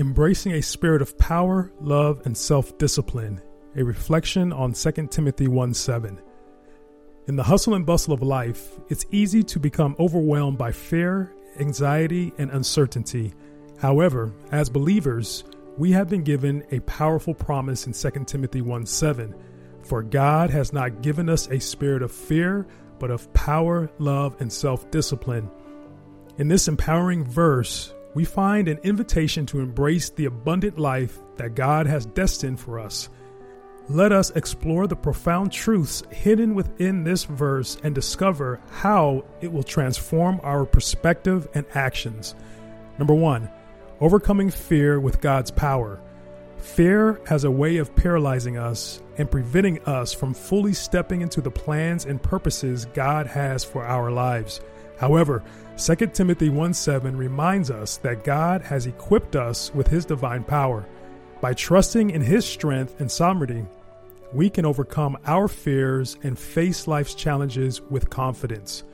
Embracing a spirit of power, love, and self discipline, a reflection on 2 Timothy 1 7. In the hustle and bustle of life, it's easy to become overwhelmed by fear, anxiety, and uncertainty. However, as believers, we have been given a powerful promise in 2 Timothy 1 7. For God has not given us a spirit of fear, but of power, love, and self discipline. In this empowering verse, we find an invitation to embrace the abundant life that God has destined for us. Let us explore the profound truths hidden within this verse and discover how it will transform our perspective and actions. Number one, overcoming fear with God's power. Fear has a way of paralyzing us and preventing us from fully stepping into the plans and purposes God has for our lives. However, 2 Timothy 1 7 reminds us that God has equipped us with His divine power. By trusting in His strength and sovereignty, we can overcome our fears and face life's challenges with confidence.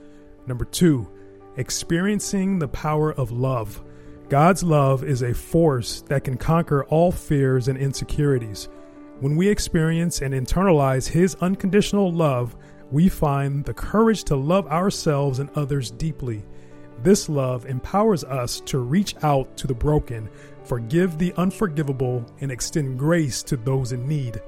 Number two, experiencing the power of love. God's love is a force that can conquer all fears and insecurities. When we experience and internalize His unconditional love, we find the courage to love ourselves and others deeply. This love empowers us to reach out to the broken, forgive the unforgivable, and extend grace to those in need.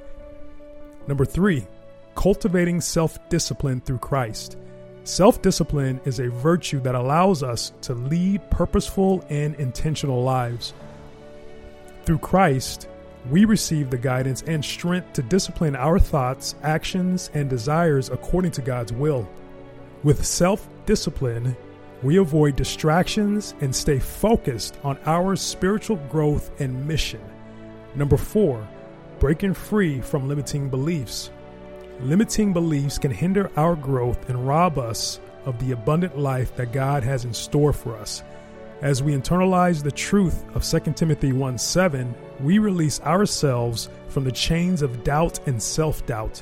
Number three, cultivating self discipline through Christ. Self discipline is a virtue that allows us to lead purposeful and intentional lives. Through Christ, we receive the guidance and strength to discipline our thoughts, actions, and desires according to God's will. With self discipline, we avoid distractions and stay focused on our spiritual growth and mission. Number four, breaking free from limiting beliefs. Limiting beliefs can hinder our growth and rob us of the abundant life that God has in store for us. As we internalize the truth of 2 Timothy 1 7, we release ourselves from the chains of doubt and self doubt.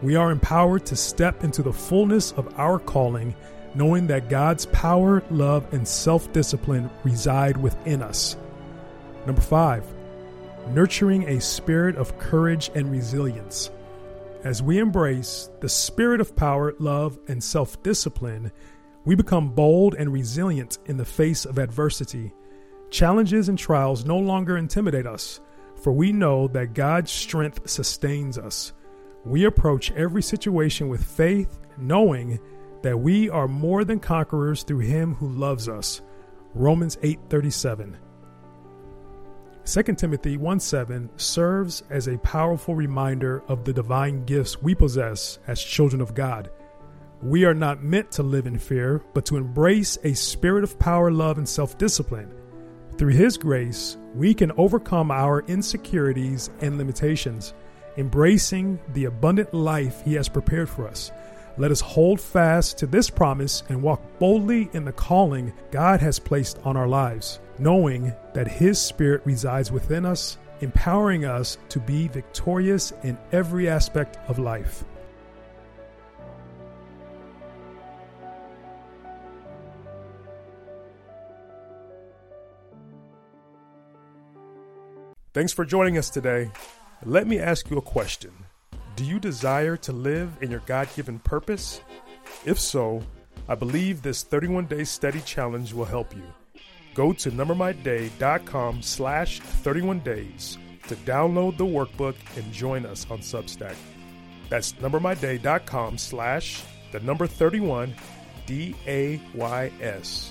We are empowered to step into the fullness of our calling, knowing that God's power, love, and self discipline reside within us. Number five, nurturing a spirit of courage and resilience. As we embrace the spirit of power, love, and self discipline, we become bold and resilient in the face of adversity. Challenges and trials no longer intimidate us, for we know that God's strength sustains us. We approach every situation with faith, knowing that we are more than conquerors through him who loves us. Romans 8:37. 2 Timothy 1 7 serves as a powerful reminder of the divine gifts we possess as children of God. We are not meant to live in fear, but to embrace a spirit of power, love, and self discipline. Through His grace, we can overcome our insecurities and limitations, embracing the abundant life He has prepared for us. Let us hold fast to this promise and walk boldly in the calling God has placed on our lives, knowing that His Spirit resides within us, empowering us to be victorious in every aspect of life. Thanks for joining us today. Let me ask you a question Do you desire to live in your God given purpose? If so, I believe this 31 day study challenge will help you. Go to numbermyday.com slash 31 days to download the workbook and join us on Substack. That's numbermyday.com slash the number 31 D A Y S.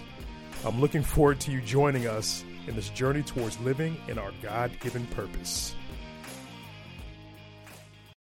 I'm looking forward to you joining us in this journey towards living in our God given purpose.